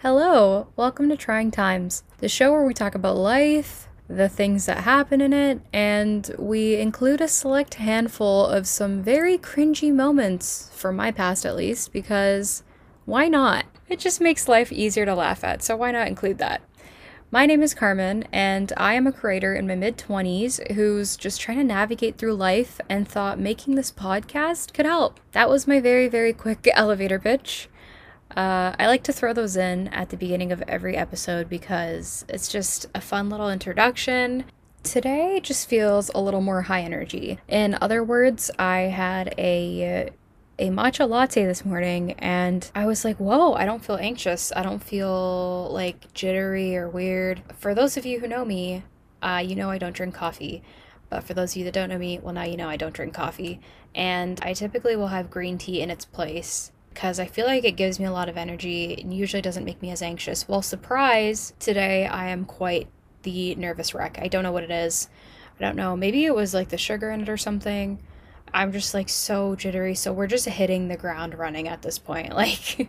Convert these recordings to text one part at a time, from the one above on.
Hello, welcome to Trying Times, the show where we talk about life, the things that happen in it, and we include a select handful of some very cringy moments, from my past at least, because why not? It just makes life easier to laugh at, so why not include that? My name is Carmen, and I am a creator in my mid 20s who's just trying to navigate through life and thought making this podcast could help. That was my very, very quick elevator pitch. Uh, I like to throw those in at the beginning of every episode because it's just a fun little introduction. Today just feels a little more high energy. In other words, I had a a matcha latte this morning and I was like, whoa, I don't feel anxious. I don't feel like jittery or weird. For those of you who know me, uh, you know I don't drink coffee. But for those of you that don't know me, well, now you know I don't drink coffee. And I typically will have green tea in its place because I feel like it gives me a lot of energy and usually doesn't make me as anxious. Well, surprise, today I am quite the nervous wreck. I don't know what it is. I don't know. Maybe it was like the sugar in it or something. I'm just like so jittery. So we're just hitting the ground running at this point. Like,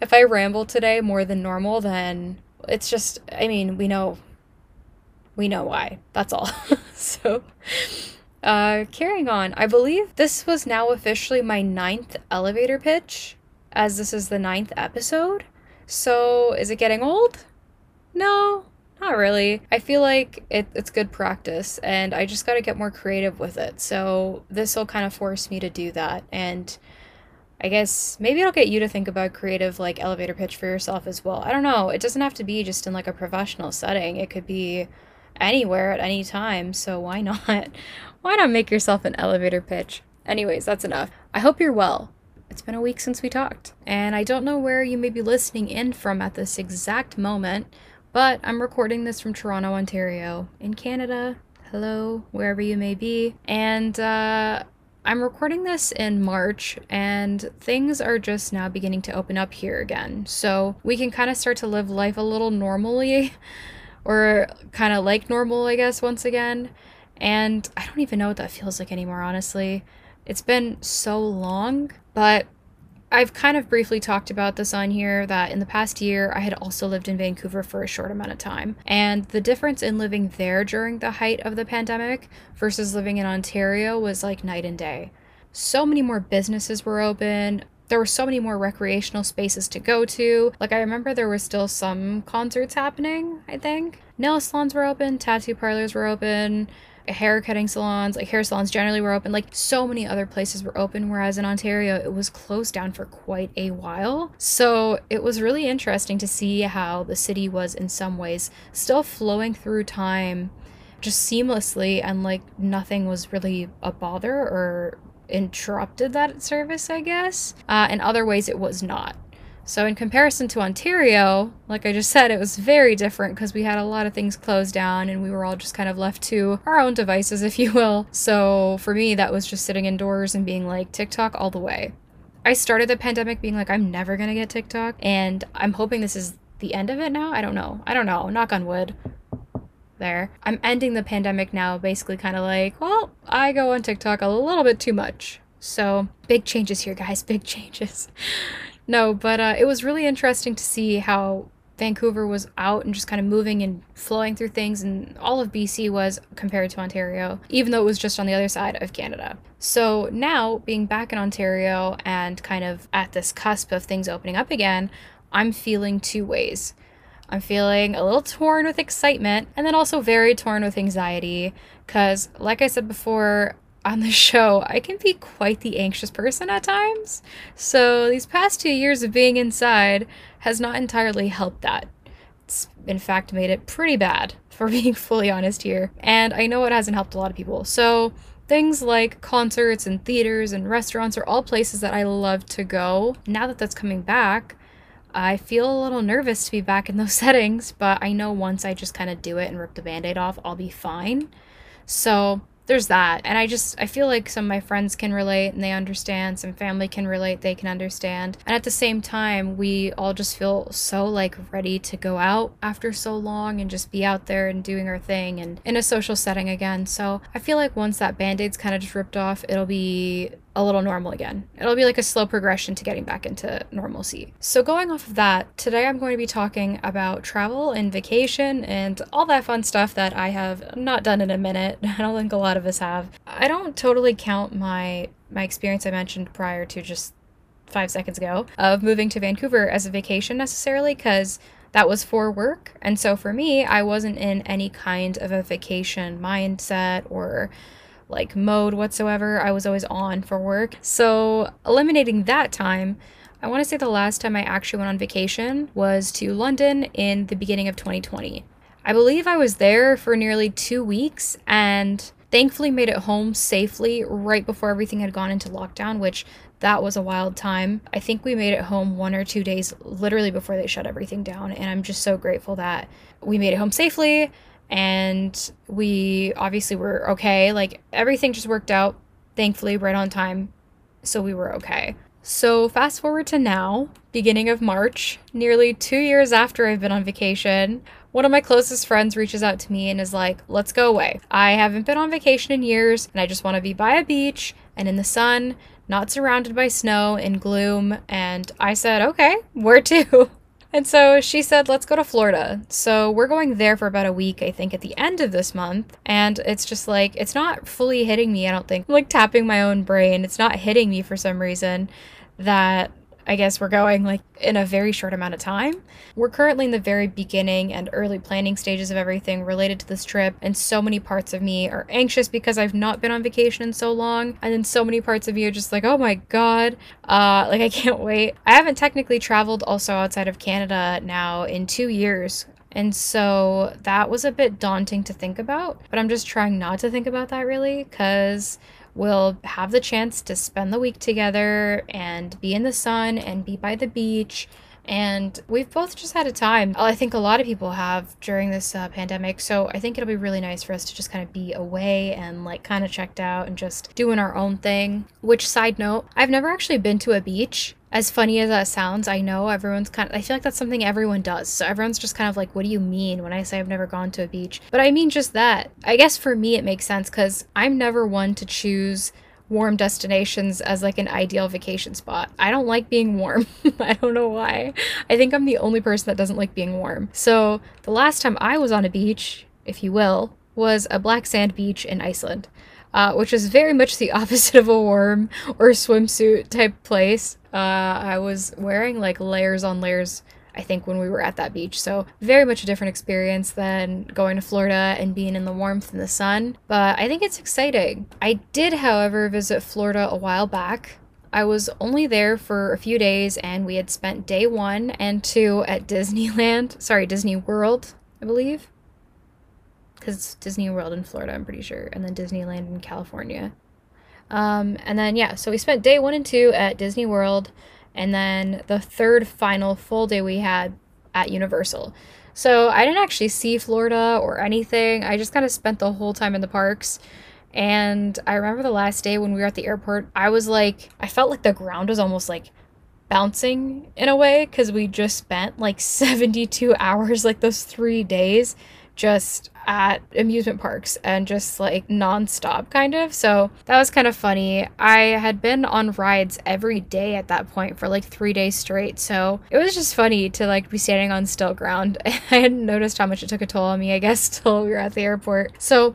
if I ramble today more than normal, then it's just, I mean, we know, we know why. That's all. so, uh, carrying on, I believe this was now officially my ninth elevator pitch, as this is the ninth episode. So, is it getting old? No, not really. I feel like it, it's good practice, and I just got to get more creative with it. So, this will kind of force me to do that. And I guess maybe it'll get you to think about creative, like elevator pitch for yourself as well. I don't know. It doesn't have to be just in like a professional setting, it could be anywhere at any time. So, why not? Why not make yourself an elevator pitch? Anyways, that's enough. I hope you're well. It's been a week since we talked, and I don't know where you may be listening in from at this exact moment, but I'm recording this from Toronto, Ontario, in Canada. Hello, wherever you may be. And uh, I'm recording this in March, and things are just now beginning to open up here again. So we can kind of start to live life a little normally, or kind of like normal, I guess, once again. And I don't even know what that feels like anymore, honestly. It's been so long, but I've kind of briefly talked about this on here that in the past year I had also lived in Vancouver for a short amount of time. And the difference in living there during the height of the pandemic versus living in Ontario was like night and day. So many more businesses were open. There were so many more recreational spaces to go to. Like, I remember there were still some concerts happening, I think. Nail salons were open, tattoo parlors were open, hair cutting salons, like hair salons generally were open, like so many other places were open, whereas in Ontario it was closed down for quite a while. So it was really interesting to see how the city was in some ways still flowing through time just seamlessly and like nothing was really a bother or interrupted that service, I guess. Uh, in other ways, it was not. So, in comparison to Ontario, like I just said, it was very different because we had a lot of things closed down and we were all just kind of left to our own devices, if you will. So, for me, that was just sitting indoors and being like TikTok all the way. I started the pandemic being like, I'm never gonna get TikTok, and I'm hoping this is the end of it now. I don't know. I don't know. Knock on wood. There. I'm ending the pandemic now, basically, kind of like, well, I go on TikTok a little bit too much. So, big changes here, guys. Big changes. No, but uh, it was really interesting to see how Vancouver was out and just kind of moving and flowing through things, and all of BC was compared to Ontario, even though it was just on the other side of Canada. So now, being back in Ontario and kind of at this cusp of things opening up again, I'm feeling two ways. I'm feeling a little torn with excitement and then also very torn with anxiety because, like I said before, on the show, I can be quite the anxious person at times. So, these past two years of being inside has not entirely helped that. It's, in fact, made it pretty bad, for being fully honest here. And I know it hasn't helped a lot of people. So, things like concerts and theaters and restaurants are all places that I love to go. Now that that's coming back, I feel a little nervous to be back in those settings, but I know once I just kind of do it and rip the band aid off, I'll be fine. So, there's that. And I just, I feel like some of my friends can relate and they understand. Some family can relate, they can understand. And at the same time, we all just feel so like ready to go out after so long and just be out there and doing our thing and in a social setting again. So I feel like once that band aid's kind of just ripped off, it'll be a little normal again. It'll be like a slow progression to getting back into normalcy. So, going off of that, today I'm going to be talking about travel and vacation and all that fun stuff that I have not done in a minute. I don't think a lot of us have. I don't totally count my my experience I mentioned prior to just 5 seconds ago of moving to Vancouver as a vacation necessarily cuz that was for work. And so for me, I wasn't in any kind of a vacation mindset or like mode whatsoever. I was always on for work. So, eliminating that time, I want to say the last time I actually went on vacation was to London in the beginning of 2020. I believe I was there for nearly two weeks and thankfully made it home safely right before everything had gone into lockdown, which that was a wild time. I think we made it home one or two days literally before they shut everything down. And I'm just so grateful that we made it home safely and we obviously were okay. Like everything just worked out, thankfully, right on time. So we were okay. So, fast forward to now, beginning of March, nearly two years after I've been on vacation, one of my closest friends reaches out to me and is like, let's go away. I haven't been on vacation in years and I just want to be by a beach and in the sun, not surrounded by snow and gloom. And I said, okay, where to? And so she said, let's go to Florida. So we're going there for about a week, I think, at the end of this month. And it's just like, it's not fully hitting me, I don't think. I'm like tapping my own brain. It's not hitting me for some reason that I guess we're going like in a very short amount of time. We're currently in the very beginning and early planning stages of everything related to this trip, and so many parts of me are anxious because I've not been on vacation in so long, and then so many parts of me are just like, oh my god, uh, like I can't wait. I haven't technically traveled also outside of Canada now in two years. And so that was a bit daunting to think about, but I'm just trying not to think about that really because we'll have the chance to spend the week together and be in the sun and be by the beach. And we've both just had a time. I think a lot of people have during this uh, pandemic. So I think it'll be really nice for us to just kind of be away and like kind of checked out and just doing our own thing. Which, side note, I've never actually been to a beach as funny as that sounds, I know everyone's kind of, I feel like that's something everyone does. So everyone's just kind of like, what do you mean when I say I've never gone to a beach? But I mean just that. I guess for me, it makes sense because I'm never one to choose warm destinations as like an ideal vacation spot. I don't like being warm. I don't know why. I think I'm the only person that doesn't like being warm. So the last time I was on a beach, if you will, was a black sand beach in Iceland uh, which is very much the opposite of a warm or swimsuit type place. Uh, I was wearing like layers on layers, I think, when we were at that beach. So, very much a different experience than going to Florida and being in the warmth and the sun. But I think it's exciting. I did, however, visit Florida a while back. I was only there for a few days and we had spent day one and two at Disneyland, sorry, Disney World, I believe because it's Disney World in Florida, I'm pretty sure, and then Disneyland in California. Um, and then, yeah, so we spent day one and two at Disney World, and then the third final full day we had at Universal. So I didn't actually see Florida or anything. I just kind of spent the whole time in the parks. And I remember the last day when we were at the airport, I was like, I felt like the ground was almost like bouncing in a way because we just spent like 72 hours, like those three days just at amusement parks and just like nonstop kind of. So that was kind of funny. I had been on rides every day at that point for like three days straight. So it was just funny to like be standing on still ground. I hadn't noticed how much it took a toll on me, I guess, till we were at the airport. So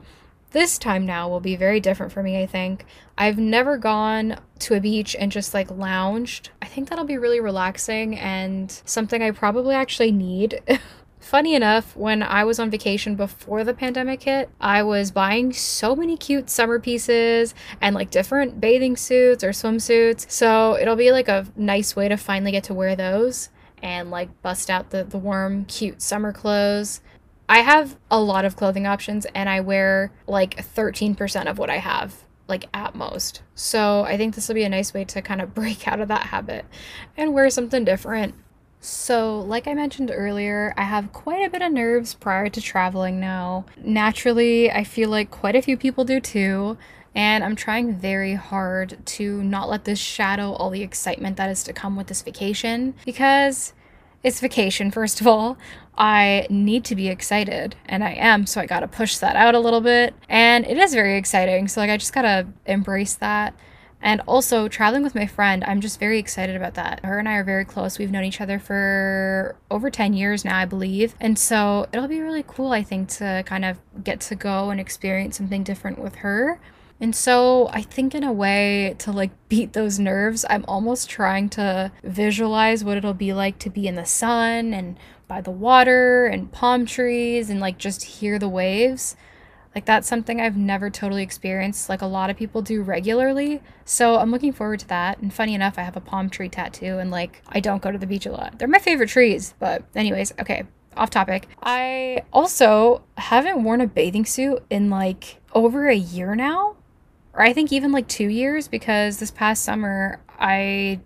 this time now will be very different for me, I think. I've never gone to a beach and just like lounged. I think that'll be really relaxing and something I probably actually need. Funny enough, when I was on vacation before the pandemic hit, I was buying so many cute summer pieces and like different bathing suits or swimsuits. So it'll be like a nice way to finally get to wear those and like bust out the, the warm, cute summer clothes. I have a lot of clothing options and I wear like 13% of what I have like at most. So I think this will be a nice way to kind of break out of that habit and wear something different. So, like I mentioned earlier, I have quite a bit of nerves prior to traveling now. Naturally, I feel like quite a few people do too, and I'm trying very hard to not let this shadow all the excitement that is to come with this vacation because it's vacation, first of all. I need to be excited, and I am, so I gotta push that out a little bit. And it is very exciting, so like I just gotta embrace that And also, traveling with my friend, I'm just very excited about that. Her and I are very close. We've known each other for over 10 years now, I believe. And so it'll be really cool, I think, to kind of get to go and experience something different with her. And so I think in a way to like beat those nerves, I'm almost trying to visualize what it'll be like to be in the sun and by the water and palm trees and like just hear the waves. Like that's something I've never totally experienced like a lot of people do regularly. So I'm looking forward to that. And funny enough, I have a palm tree tattoo and like I don't go to the beach a lot. They're my favorite trees, but anyways, okay, off topic. I also haven't worn a bathing suit in like over a year now. Or I think even like 2 years because this past summer I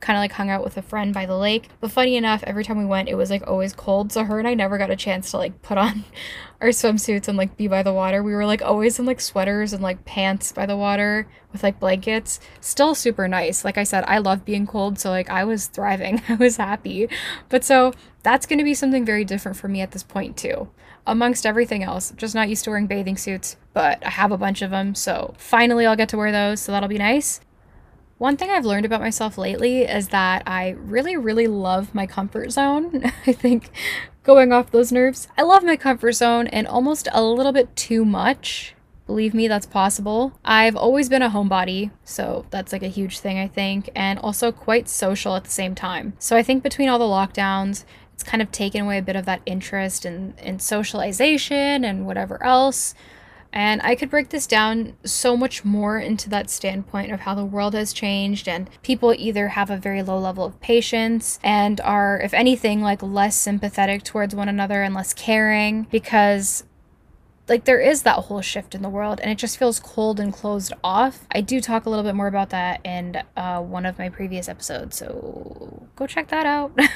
kind of like hung out with a friend by the lake. But funny enough, every time we went, it was like always cold. So her and I never got a chance to like put on our swimsuits and like be by the water. We were like always in like sweaters and like pants by the water with like blankets. Still super nice. Like I said, I love being cold. So like I was thriving, I was happy. But so that's going to be something very different for me at this point too. Amongst everything else, just not used to wearing bathing suits, but I have a bunch of them. So finally, I'll get to wear those. So that'll be nice. One thing I've learned about myself lately is that I really, really love my comfort zone. I think going off those nerves, I love my comfort zone and almost a little bit too much. Believe me, that's possible. I've always been a homebody, so that's like a huge thing, I think, and also quite social at the same time. So I think between all the lockdowns, it's kind of taken away a bit of that interest in, in socialization and whatever else. And I could break this down so much more into that standpoint of how the world has changed, and people either have a very low level of patience and are, if anything, like less sympathetic towards one another and less caring because like there is that whole shift in the world and it just feels cold and closed off. I do talk a little bit more about that in uh, one of my previous episodes so go check that out.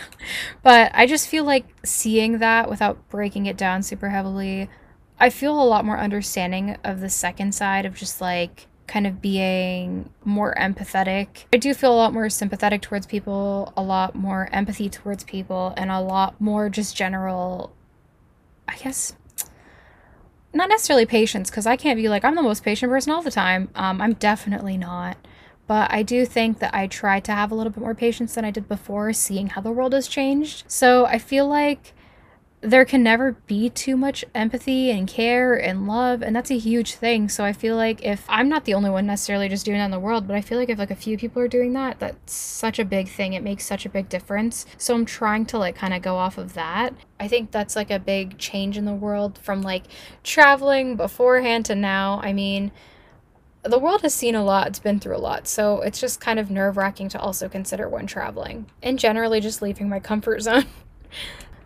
But i just feel like seeing that without breaking it down super heavily I feel a lot more understanding of the second side of just like kind of being more empathetic. I do feel a lot more sympathetic towards people, a lot more empathy towards people, and a lot more just general, I guess, not necessarily patience, because I can't be like, I'm the most patient person all the time. Um, I'm definitely not. But I do think that I try to have a little bit more patience than I did before, seeing how the world has changed. So I feel like there can never be too much empathy and care and love and that's a huge thing. So i feel like if i'm not the only one necessarily just doing that in the world but i feel like if like a few people are doing that that's such a big thing. It makes such a big difference. So i'm trying to like kind of go off of that. I think that's like a big change in the world from like traveling beforehand to now. I mean the world has seen a lot, it's been through a lot, so it's just kind of nerve wracking to also consider when traveling and generally just leaving my comfort zone.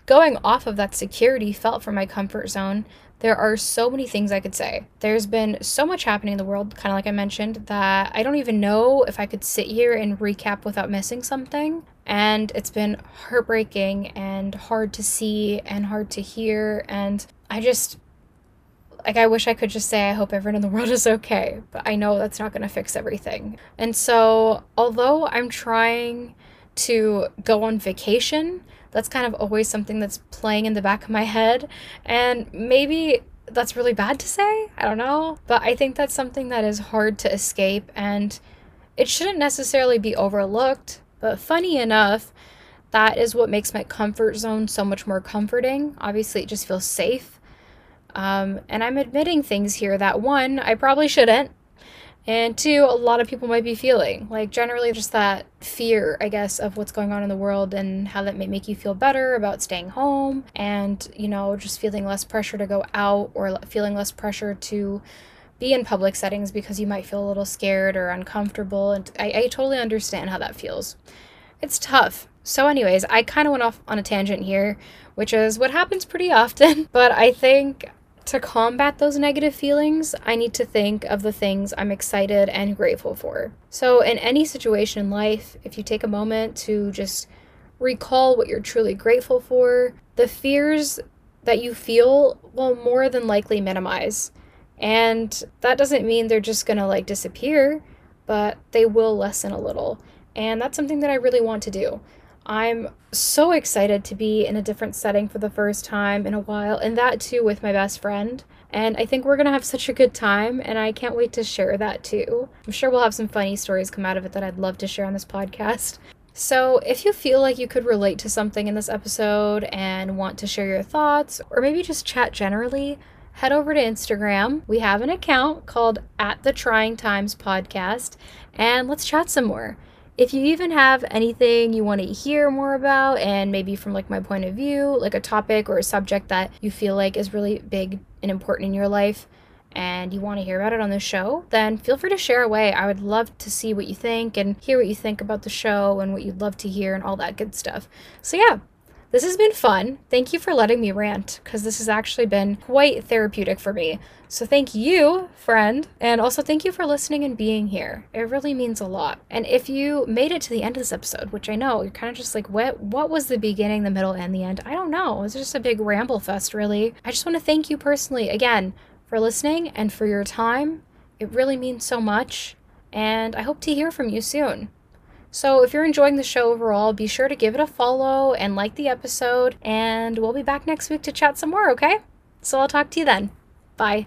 Going off of that security felt from my comfort zone, there are so many things I could say. There's been so much happening in the world, kind of like I mentioned, that I don't even know if I could sit here and recap without missing something. And it's been heartbreaking and hard to see and hard to hear. And I just, like, I wish I could just say, I hope everyone in the world is okay. But I know that's not going to fix everything. And so, although I'm trying to go on vacation, that's kind of always something that's playing in the back of my head. And maybe that's really bad to say. I don't know. But I think that's something that is hard to escape and it shouldn't necessarily be overlooked. But funny enough, that is what makes my comfort zone so much more comforting. Obviously, it just feels safe. Um, and I'm admitting things here that one, I probably shouldn't and two, a lot of people might be feeling. Like, generally, just that fear, I guess, of what's going on in the world and how that may make you feel better about staying home and, you know, just feeling less pressure to go out or feeling less pressure to be in public settings because you might feel a little scared or uncomfortable. And I, I totally understand how that feels. It's tough. So, anyways, I kind of went off on a tangent here, which is what happens pretty often. But I think to combat those negative feelings, I need to think of the things I'm excited and grateful for. So, in any situation in life, if you take a moment to just recall what you're truly grateful for, the fears that you feel will more than likely minimize. And that doesn't mean they're just gonna like disappear, but they will lessen a little. And that's something that I really want to do. I'm so excited to be in a different setting for the first time in a while, and that too with my best friend. And I think we're to have such a good time, and I can't wait to share that too. I'm sure we'll have some funny stories come out of it that I'd love to share on this podcast. So, if you feel like you could relate to something in this episode and want to share your thoughts, or maybe just chat generally, head over to Instagram. We have an account called at the Trying Times Podcast, and let's chat some more. If you even have anything you want to hear more about, and maybe from like my point of view, like a topic or a subject that you feel like is really big and important in your life, and you want to hear about it on the show, then feel free to share away. I would love to see what you think and hear what you think about the show and what you'd love to hear and all that good stuff. So, yeah, this has been fun. Thank you for letting me rant, because this has actually been quite therapeutic for me. So, thank you, friend, and also thank you for listening and being here. It really means a lot. And if you made it to the end of this episode, which I know you're kind of just like, what, what was the beginning, the middle, and the end? I don't know. It was just a big ramble fest, really. I just want to thank you personally again for listening and for your time. It really means so much, and I hope to hear from you soon. So, if you're enjoying the show overall, be sure to give it a follow and like the episode, and we'll be back next week to chat some more, okay? So, I'll talk to you then. Bye.